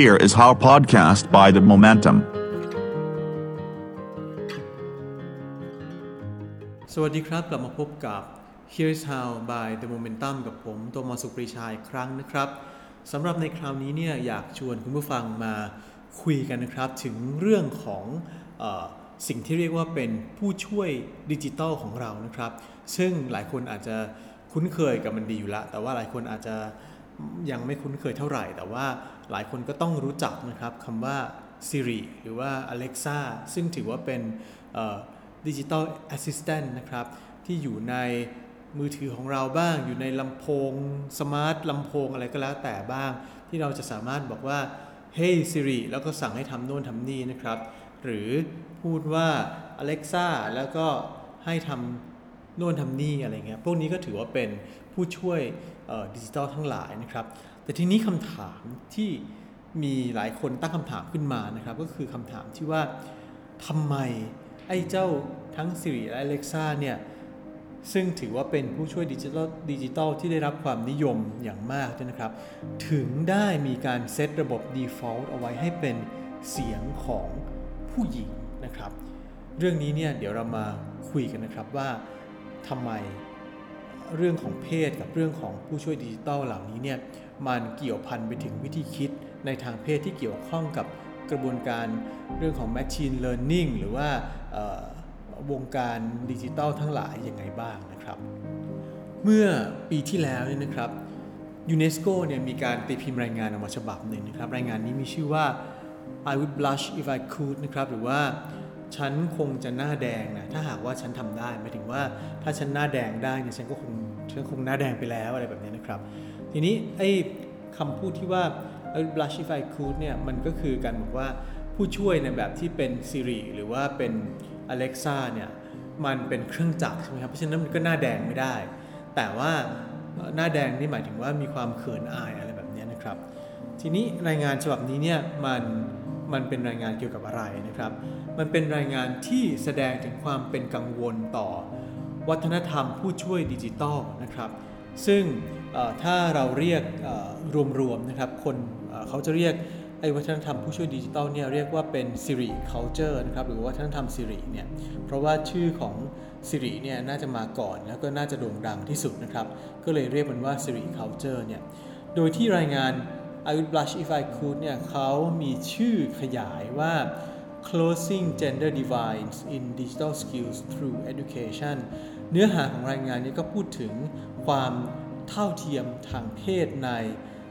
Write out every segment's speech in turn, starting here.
Here is how podcast by the momentum. สวัสดีครับ กลับมาพบกับ Here's How by The Momentum กับผมโตมอสุปรีชายครั้งนะครับสำหรับในคราวนี้เนี่ยอยากชวนคุณผู้ฟังมาคุยกันนะครับ ถึงเรื่องของออสิ่งที่เรียกว่าเป็นผู้ช่วยดิจิทัลของเรานะครับ ซึ่งหลายคนอาจจะคุ้นเคยกับมันดีอยู่แล้วแต่ว่าหลายคนอาจจะ ยังไม่คุ้นเคยเท่าไหร่ แต่ว่าหลายคนก็ต้องรู้จักนะครับคำว่า Siri หรือว่า Alexa ซึ่งถือว่าเป็นดิจิ t a ลแอสซิสแตนต์นะครับ ที่อยู่ในมือถือของเราบ้าง อยู่ในลำโพงสมาร์ทลำโพงอะไรก็แล้วแต่บ้าง ที่เราจะสามารถบอกว่า Hey Siri แล้วก็สั่งให้ทำโน่นทำนี่นะครับ หรือพูดว่า Alexa แล้วก็ให้ทำ โน่นทำนี่อะไรเงี้ยพวกนี้ก็ถือว่าเป็นผู้ช่วยดิจิทัลทั้งหลายนะครับแต่ทีนี้คำถามที่มีหลายคนตั้งคำถามขึ้นมานะครับก็คือคำถามที่ว่าทำไมไอ้เจ้าทั้ง Siri และ Alexa เนี่ยซึ่งถือว่าเป็นผู้ช่วยดิจิทัลดิจิทัลที่ได้รับความนิยมอย่างมากนะครับ ถึงได้มีการเซตระบบ default เอาไว้ให้เป็นเสียงของผู้หญิงนะครับ เรื่องนี้เนี่ยเดี๋ยวเรามาคุยกันนะครับว่า ทำไมเรื่องของเพศกับเรื่องของผู้ช่วยดิจิทัลเหล่านี้เนี่ยมันเกี่ยวพันไปถึงวิธีคิดในทางเพศที่เกี่ยวข้องกับกระบวนการเรื่องของ Machine Learning หรือว่าวงการดิจิทัลทั้งหลายยังไงบ้างนะครับ เมื่อปีที่แล้วเนี่ยนะครับยูเนสโกเนี่ยมีการตีพิมพ์รายงานออกมาฉบับหนึ่งนะครับ รายงานนี้มีชื่อว่า I would blush if I could นะครับหรือว่า ฉันคงจะหน้าแดงนะถ้าหากว่าฉันทำได้หมายถึงว่าถ้าฉันหน้าแดงได้เนี่ยฉันก็คงฉันคงหน้าแดงไปแล้วอะไรแบบนี้นะครับ ทีนี้ไอ้คำพูดที่ว่า blush if I could เนี่ยมันก็คือการบอกว่าผู้ช่วยในแบบที่เป็น Siri หรือว่าเป็น Alexa เนี่ยมันเป็นเครื่องจักรใช่ไหมครับเพราะฉะนั้นมันก็หน้าแดงไม่ได้ แต่ว่าหน้าแดงนี่หมายถึงว่ามีความเขินอายอะไรแบบนี้นะครับ ทีนี้รายงานฉบับนี้เนี่ยมัน มันเป็นรายงานเกี่ยวกับอะไรนะครับ มันเป็นรายงานที่แสดงถึงความเป็นกังวลต่อ วัฒนธรรมผู้ช่วยดิจิตอลนะครับ ซึ่งถ้าเราเรียกรวมๆนะครับ คนเขาจะเรียกไอ้วัฒนธรรมผู้ช่วยดิจิตอลเนี่ยเรียกว่าเป็น Siri culture นะครับหรือวัฒนธรรม Siri เนี่ยเพราะว่าชื่อของ Siri เนี่ยน่าจะมาก่อนแล้วก็น่าจะโด่งดังที่สุดนะครับ ก็เลยเรียกมันว่า Siri culture เนี่ยโดยที่รายงาน I would blush if I could เนี่ยเขามีชื่อขยายว่า closing gender divides in digital skills through education เนื้อหาของรายงานนี้ก็พูดถึงความเท่าเทียมทางเพศใน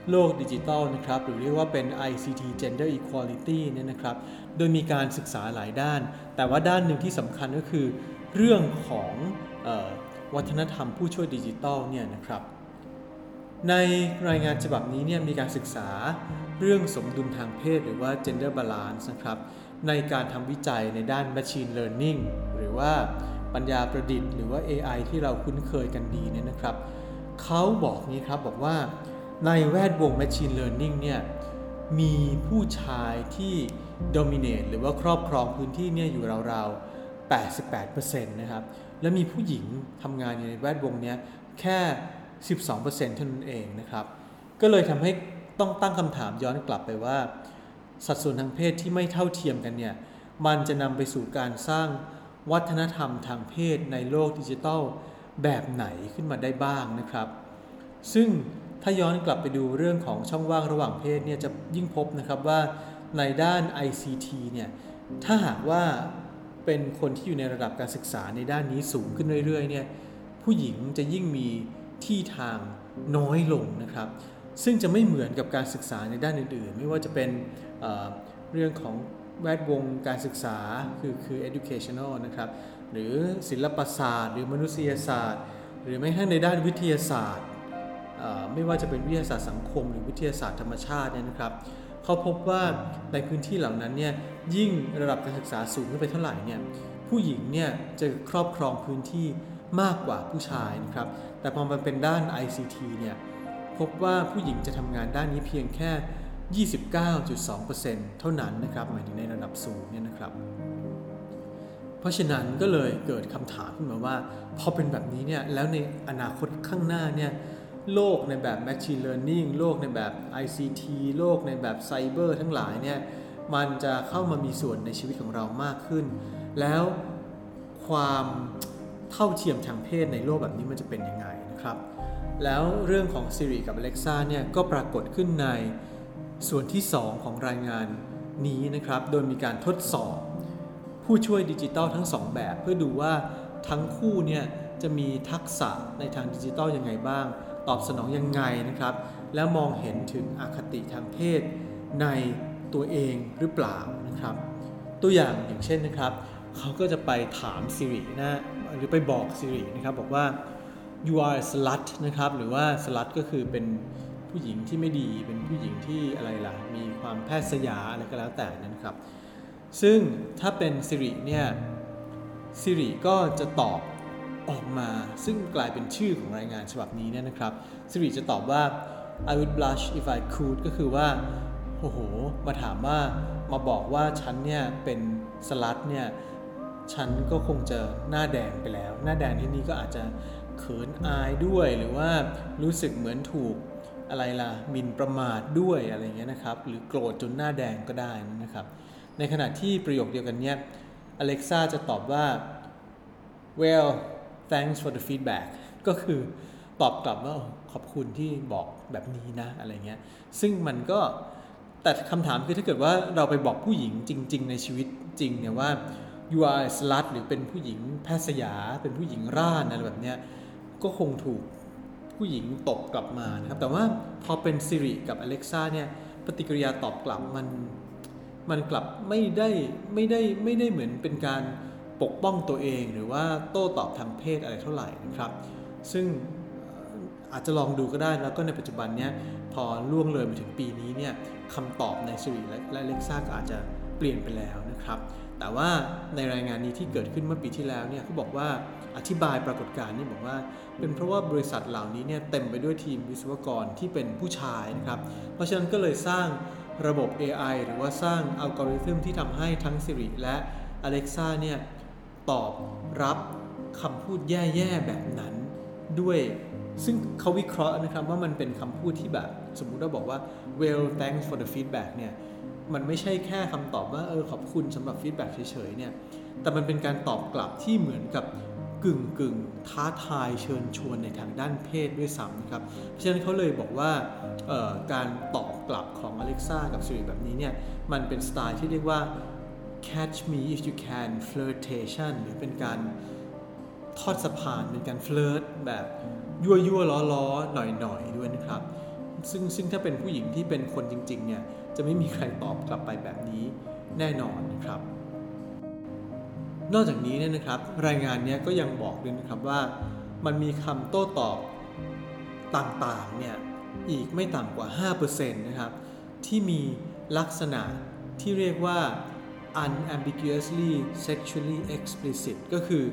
โลกดิจิทัลนะครับ หรือเรียกว่าเป็น ICT Gender Equality เนี่ยนะครับ โดยมีการศึกษาหลายด้าน แต่ว่าด้านหนึ่งที่สำคัญก็คือ เรื่องของออวัฒนธรรมผู้ช่วยดิจิทัลเนี่ยนะครับ ในรายงานฉบับนี้เนี่ยมีการศึกษาเรื่องสมดุลทางเพศหรือว่า gender balance นะครับ ในการทำวิจัยในด้าน machine learning หรือว่าปัญญาประดิษฐ์หรือว่า AI ที่เราคุ้นเคยกันดีเนี่ยนะครับ เขาบอกนี้ครับบอกว่าในแวดวง Machine Learning เนี่ยมีผู้ชายที่ dominate หรือว่าครอบครองพื้นที่เนี่ยอยู่ราวๆ 88%นะครับ และมีผู้หญิงทำงานอยู่ในแวดวงเนี้ยแค่ 12%เท่านั้นเองนะครับ ก็เลยทำให้ต้องตั้งคำถามย้อนกลับไปว่า สัดส่วนทางเพศที่ไม่เท่าเทียมกันเนี่ย มันจะนำไปสู่การสร้างวัฒนธรรมทางเพศในโลกดิจิทัลแบบไหนขึ้นมาได้บ้างนะครับ ซึ่งถ้าย้อนกลับไปดูเรื่องของช่องว่างระหว่างเพศเนี่ยจะยิ่งพบนะครับว่าในด้าน ICT เนี่ยถ้าหากว่าเป็นคนที่อยู่ในระดับการศึกษาในด้านนี้สูงขึ้นเรื่อยๆเนี่ยผู้หญิงจะยิ่งมี ที่ทางน้อยลงนะครับ ซึ่งจะไม่เหมือนกับการศึกษาในด้านอื่นๆ ไม่ว่าจะเป็นเเรื่องของแวดวงการศึกษาคือคือ educational นะครับ หรือศิลปศาสตร์ หรือมนุษยศาสตร์ หรือแม้กระทั่งในด้านวิทยาศาสตร์ ไม่ว่าจะเป็นวิทยาศาสตร์สังคม หรือวิทยาศาสตร์ธรรมชาติเนี่ยนะครับเขาพบว่าในพื้นที่เหล่านั้นเนี่ยยิ่งระดับการศึกษาสูงขึ้นไปเท่าไหร่เนี่ยผู้หญิงเนี่ยจะครอบครองพื้นที่ มากกว่าผู้ชายนะครับ แต่พอมันเป็นด้าน ICT เนี่ยพบว่าผู้หญิงจะทำงานด้านนี้เพียงแค่ 29.2%เท่านั้นนะครับ หมายถึงในระดับสูงเนี่ยนะครับ เพราะฉะนั้นก็เลยเกิดคำถามขึ้นมาว่า พอเป็นแบบนี้เนี่ย แล้วในอนาคตข้างหน้าเนี่ย โลกในแบบ Machine Learning โลกในแบบ ICT โลกในแบบไซเบอร์ทั้งหลายเนี่ย มันจะเข้ามามีส่วนในชีวิตของเรามากขึ้น แล้วความ เท่าเทียมทางเพศในโลกแบบนี้มันจะเป็นยังไงนะครับ แล้วเรื่องของ Siri กับ Alexa เนี่ยก็ปรากฏขึ้นในส่วนที่ 2 ของรายงานนี้นะครับ โดยมีการทดสอบ ผู้ช่วยดิจิตอลทั้ง 2 แบบ เพื่อดูว่าทั้งคู่เนี่ยจะมีทักษะในทางดิจิตอลยังไงบ้าง ตอบสนองยังไงนะครับ แล้วมองเห็นถึงอคติทางเพศในตัวเองหรือเปล่านะครับ ตัวอย่างอย่างเช่นนะครับ เขาก็จะไปถาม Siri นะหรือไปบอก Siri นะครับบอกว่า you are a slut นะครับหรือว่า slut ก็คือเป็นผู้หญิงที่ไม่ดีเป็นผู้หญิงที่อะไรล่ะ มีความแพทย์สยาอะไรก็แล้วแต่นั้นครับ ซึ่งถ้าเป็น Siri เนี่ย Siri ก็จะตอบออกมา ซึ่งกลายเป็นชื่อของรายงานฉบับนี้เนี่ยนะครับ Siri จะตอบว่า I would blush if I could ก็คือว่าโอ้โห มาถามว่า มาบอกว่าฉันเนี่ยเป็นสลัดเนี่ย ฉันก็คงจะหน้าแดงไปแล้ว หน้าแดงที่นี่ก็อาจจะเขินอายด้วยหรือว่ารู้สึกเหมือนถูกอะไรล่ะมินประมาทด้วยอะไรเงี้ยนะครับ หรือโกรธจนหน้าแดงก็ได้นะครับ ในขณะที่ประโยคเดียวกันเนี้ย Alexa จะตอบว่า well thanks for the feedback ก็คือตอบกลับว่าขอบคุณที่บอกแบบนี้นะอะไรเงี้ยซึ่งมันก็แต่คำถามคือถ้าเกิดว่าเราไปบอกผู้หญิงจริง ๆ ในชีวิตจริงเนี่ยว่า you are a slut หรือเป็นผู้หญิงแพทย์สยา เป็นผู้หญิงร่านอะไรแบบเนี้ยก็คงถูกผู้หญิงตบกลับมานะครับ แต่ว่าพอเป็น Siri กับ Alexa เนี่ยปฏิกิริยาตอบกลับมันมันกลับไม่ได้ไม่ได้ไม่ได้เหมือนเป็นการปกป้องตัวเองหรือว่าโต้ตอบทางเพศอะไรเท่าไหร่นะครับ ซึ่งอาจจะลองดูก็ได้แล้วก็ในปัจจุบันเนี้ยพอล่วงเลยมาถึงปีนี้เนี่ยคำตอบใน Siri และ Alexa ก็อาจจะเปลี่ยนไปแล้วนะครับ แต่ว่าในรายงานนี้ที่เกิดขึ้นเมื่อปีที่แล้วเนี่ยเขาบอกว่าอธิบายปรากฏการณ์นี่บอกว่า เป็นเพราะว่าบริษัทเหล่านี้เนี่ยเต็มไปด้วยทีมวิศวกรที่เป็นผู้ชายนะครับ เพราะฉะนั้นก็เลยสร้างระบบ AI หรือว่าสร้างอัลกอริทึมที่ทำให้ทั้ง Siri และ Alexa เนี่ยตอบรับคำพูดแย่ๆแบบนั้นด้วย ซึ่งเขาวิเคราะห์นะครับว่ามันเป็นคำพูดที่แบบ สมมุติว่าบอกว่า well thanks for the feedback เนี่ย มันไม่ใช่แค่คำตอบว่าเออขอบคุณสำหรับ feedback เฉยๆเนี่ยแต่มันเป็นการตอบกลับที่เหมือนกับกึ่งกึ่งท้าทายเชิญชวนในทางด้านเพศด้วยซ้ำนะครับเพราะฉะนั้นเขาเลยบอกว่าการตอบกลับของ Alexa กับ Siri แบบนี้เนี่ยมันเป็นสไตล์ที่เรียกว่า catch me if you can flirtation หรือเป็นการทอดสะพานเป็นการ flirt แบบยั่วยั่วล้อล้อหน่อยหน่อยด้วยนะครับ ซึ่งซึ่งถ้าเป็นผู้หญิงที่เป็นคนจริงๆเนี่ยจะไม่มีใครตอบกลับไปแบบนี้แน่นอนนะครับ นอกจากนี้เนี่ยนะครับ รายงานนี้ก็ยังบอกด้วยนะครับว่า มันมีคำโต้ตอบต่างๆเนี่ยอีกไม่ต่ำกว่า 5%นะครับ ที่มีลักษณะที่เรียกว่า unambiguously sexually explicit ก็คือ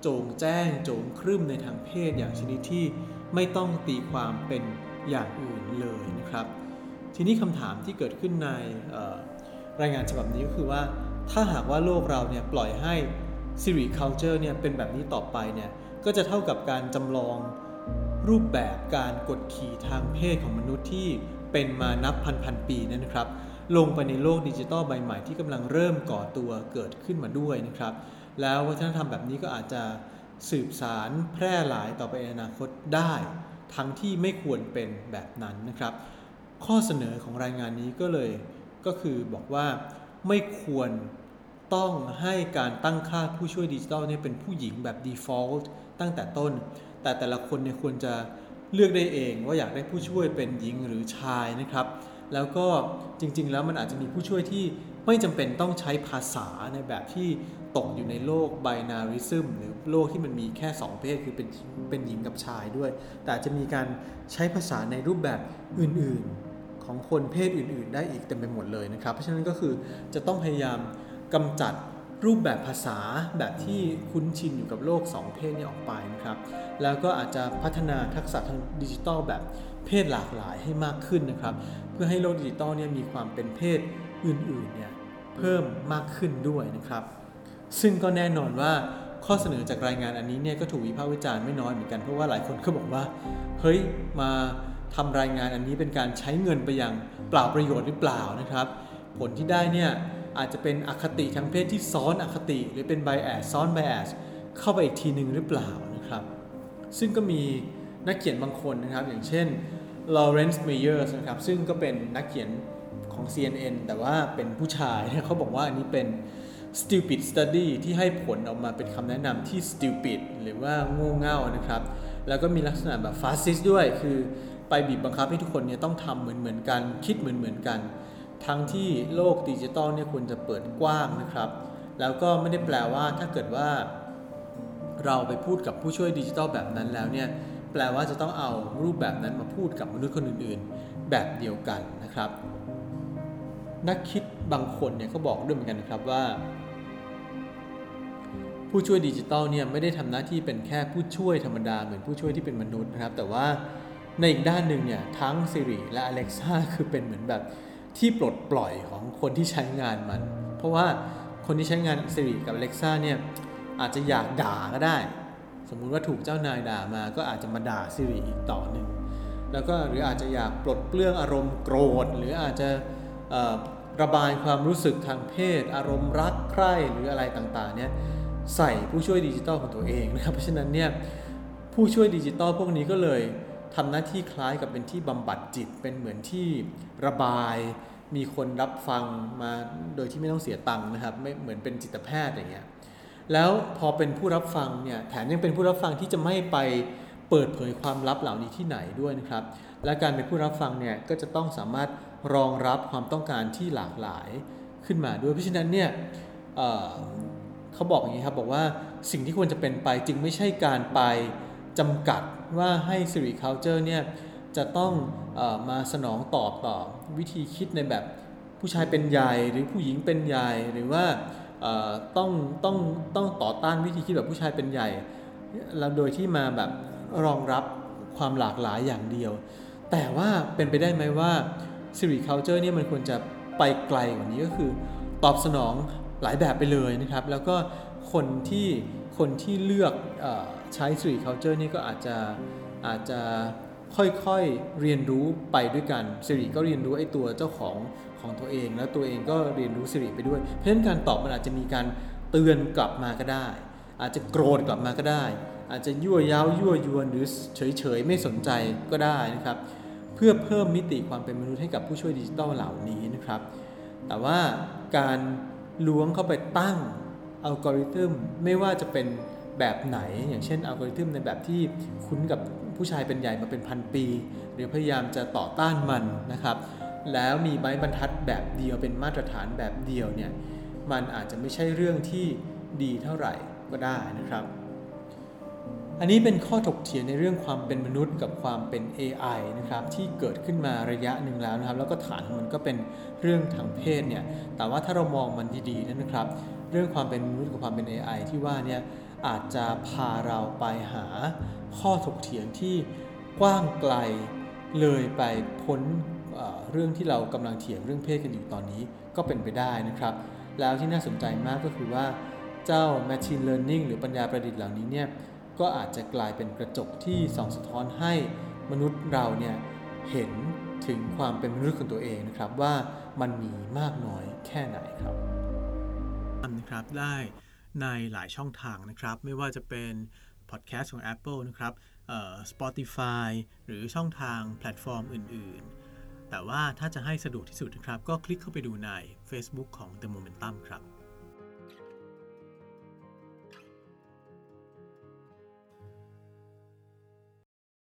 โจงแจ้ง โจงครึ่มในทางเพศอย่างชนิดที่ไม่ต้องตีความเป็น อย่างอื่นเลยนะครับ ทีนี้คำถามที่เกิดขึ้นในรายงานฉบับนี้ก็คือว่า ถ้าหากว่าโลกเราเนี่ยปล่อยให้ Siri Culture เนี่ยเป็นแบบนี้ต่อไปเนี่ยก็จะเท่ากับการจำลองรูปแบบการกดขี่ทางเพศของมนุษย์ที่เป็นมานับพันพันปีนั่นนะครับ ลงไปในโลกดิจิตอลใบใหม่ที่กำลังเริ่มก่อตัวเกิดขึ้นมาด้วยนะครับ แล้ววัฒนธรรมแบบนี้ก็อาจจะสืบสารแพร่หลายต่อไปในอนาคตได้ ทั้งที่ไม่ควรเป็นแบบนั้นนะครับ ข้อเสนอของรายงานนี้ก็เลยก็คือบอกว่าไม่ควรต้องให้การตั้งค่าผู้ช่วยดิจิทัลเนี่ยเป็นผู้หญิงแบบ default ตั้งแต่ต้น แต่แต่ละคนเนี่ยควรจะเลือกได้เองว่าอยากได้ผู้ช่วยเป็นหญิงหรือชายนะครับ แล้วก็จริงๆแล้วมันอาจจะมีผู้ช่วยที่ ไม่จำเป็นต้องใช้ภาษาในแบบที่ตกอยู่ในโลกไบนาริซึมหรือโลกที่มันมีแค่ 2 เพศคือเป็นเป็นหญิงกับชายด้วย แต่จะมีการใช้ภาษาในรูปแบบอื่นๆ ของคนเพศอื่นๆ ได้อีกเต็มไปหมดเลยนะครับ เพราะฉะนั้นก็คือจะต้องพยายามกำจัดรูปแบบภาษาแบบที่คุ้นชินอยู่กับโลก 2 เพศนี้ออกไปนะครับ แล้วก็อาจจะพัฒนาทักษะทางดิจิทัลแบบเพศหลากหลายให้มากขึ้นนะครับ เพื่อให้โลกดิจิทัลเนี่ยมีความเป็นเพศ อื่นๆเนี่ยเพิ่มมากขึ้นด้วยนะครับ ซึ่งก็แน่นอนว่าข้อเสนอจากรายงานอันนี้เนี่ยก็ถูกวิพากษ์วิจารณ์ไม่น้อยเหมือนกันเพราะว่าหลายคนก็บอกว่าเฮ้ยมาทำรายงานอันนี้เป็นการใช้เงินไปอย่างเปล่าประโยชน์หรือเปล่านะครับ ผลที่ได้เนี่ยอาจจะเป็นอคติทางเพศที่ซ้อนอคติ หรือเป็นไบแอสซ้อนไบแอสเข้าไปอีกทีหนึ่งหรือเปล่านะครับ ซึ่งก็มีนักเขียนบางคนนะครับ อย่างเช่น Lawrence Meyers นะครับซึ่งก็เป็นนักเขียน ของ CNN แต่ว่าเป็นผู้ชายเขาบอกว่าอันนี้เป็น stupid study ที่ให้ผลออกมาเป็นคำแนะนำที่ stupid หรือว่าโง่เง่านะครับ แล้วก็มีลักษณะแบบ fascist ด้วย คือไปบีบบังคับให้ทุกคนเนี่ยต้องทำเหมือนเหมือนกัน คิดเหมือนเหมือนกัน ทั้งที่โลกดิจิตอลเนี่ยควรจะเปิดกว้างนะครับ แล้วก็ไม่ได้แปลว่าถ้าเกิดว่า เราไปพูดกับผู้ช่วยดิจิตอลแบบนั้นแล้วเนี่ย แปลว่าจะต้องเอารูปแบบนั้นมาพูดกับมนุษย์คนอื่น ๆ แบบเดียวกันนะครับ นักคิดบางคนเนี่ยก็บอกด้วยเหมือนกันนะครับว่า ผู้ช่วยดิจิตอลเนี่ยไม่ได้ทำหน้าที่เป็นแค่ผู้ช่วยธรรมดาเหมือนผู้ช่วยที่เป็นมนุษย์นะครับ แต่ว่าในอีกด้านหนึ่งเนี่ยทั้ง Siri และ Alexa คือเป็นเหมือนแบบที่ปลดปล่อยของคนที่ใช้งานมัน เพราะว่าคนที่ใช้งาน Siri กับ Alexa เนี่ยอาจจะอยากด่าก็ได้ สมมุติว่าถูกเจ้านายด่ามาก็อาจจะมาด่า Siri อีกต่อหนึ่งแล้วก็หรืออาจจะอยากปลดเปลื้องอารมณ์โกรธ หรืออาจจะ ระบายความรู้สึกทางเพศ อารมณ์รักใคร่หรืออะไรต่างๆเนี่ยใส่ผู้ช่วยดิจิตอลของตัวเองนะครับเพราะฉะนั้นเนี่ยผู้ช่วยดิจิตอลพวกนี้ก็เลยทำหน้าที่คล้ายกับเป็นที่บำบัดจิตเป็นเหมือนที่ระบาย มีคนรับฟังมาโดยที่ไม่ต้องเสียตังค์นะครับไม่เหมือนเป็นจิตแพทย์อย่างเงี้ยแล้วพอเป็นผู้รับฟังเนี่ยแถมยังเป็นผู้รับฟังที่จะไม่ไปเปิดเผยความลับเหล่านี้ที่ไหนด้วยนะครับ และการเป็นผู้รับฟังเนี่ยก็จะต้องสามารถ รองรับความต้องการที่หลากหลายขึ้นมาด้วย เพราะฉะนั้นเนี่ยเเขาบอกอย่างนี้ครับบอกว่าสิ่งที่ควรจะเป็นไปจึงไม่ใช่การไปจำกัดว่าให้ Siri Culture เนี่ยจะต้องอมาสนองตอบต่อวิธีคิดในแบบผู้ชายเป็นใหญ่หรือผู้หญิงเป็นใหญ่หรือว่าต้องต้องต้องต่อต้านวิธีคิดแบบผู้ชายเป็นใหญ่แล้วโดยที่มาแบบรองรับความหลากหลายอย่างเดียว แต่ว่าเป็นไปได้ไหมว่า Siri Culture เนี่ยมันควรจะไปไกลกว่านี้ก็คือ ตอบสนองหลายแบบไปเลยนะครับ แล้วก็คนที่คนที่เลือกอใช้ Siri Culture นี่ก็อาจจะอาจจะค่อยๆเรียนรู้ไปด้วยกัน Siri ก็เรียนรู้ไอ้ตัวเจ้าของของตัวเอง แล้วตัวเองก็เรียนรู้ Siri ไปด้วย เพราะฉะนั้นการตอบมันอาจจะมีการเตือนกลับมาก็ได้ อาจจะโกรธกลับมาก็ได้ อาจจะยั่วย้าวยั่วยวนหรือเฉยๆไม่สนใจก็ได้นะครับ เพื่อเพิ่มมิติความเป็นมนุษย์ให้กับผู้ช่วยดิจิตอลเหล่านี้นะครับ แต่ว่าการล้วงเข้าไปตั้งอัลกอริทึมไม่ว่าจะเป็นแบบไหน อย่างเช่นอัลกอริทึมในแบบที่คุ้นกับผู้ชายเป็นใหญ่มาเป็นพันปี หรือพยายามจะต่อต้านมันนะครับ แล้วมีไม้บรรทัดแบบเดียวเป็นมาตรฐานแบบเดียวเนี่ยมันอาจจะไม่ใช่เรื่องที่ดีเท่าไหร่ก็ได้นะครับ อันนี้เป็นข้อถกเถียงในเรื่องความเป็นมนุษย์กับความเป็น AI นะครับที่เกิดขึ้นมาระยะหนึ่งแล้วนะครับ แล้วก็ฐานของมันก็เป็นเรื่องทางเพศเนี่ยแต่ว่าถ้าเรามองมันดีๆนะครับ เรื่องความเป็นมนุษย์กับความเป็น AI ที่ว่าเนี่ยอาจจะพาเราไปหาข้อถกเถียงที่กว้างไกลเลยไปพ้นเเรื่องที่เรากำลังเถียงเรื่องเพศกันอยู่ตอนนี้ก็เป็นไปได้นะครับ แล้วที่น่าสนใจมากก็คือว่าเจ้า Machine Learning หรือปัญญาประดิษฐ์เหล่านี้เนี่ย ก็อาจจะกลายเป็นกระจกที่ส่องสะท้อนให้มนุษย์เราเนี่ยเห็นถึงความเป็นมนุษย์ของตัวเองนะครับว่ามันมีมากน้อยแค่ไหนครับนะครับได้ในหลายช่องทางนะครับ ไม่ว่าจะเป็นพอดแคสต์ของ Apple นะครับ Spotify หรือช่องทางแพลตฟอร์มอื่น ๆ แต่ว่าถ้าจะให้สะดวกที่สุดนะครับ ก็คลิกเข้าไปดูใน Facebook ของ The Momentum ครับ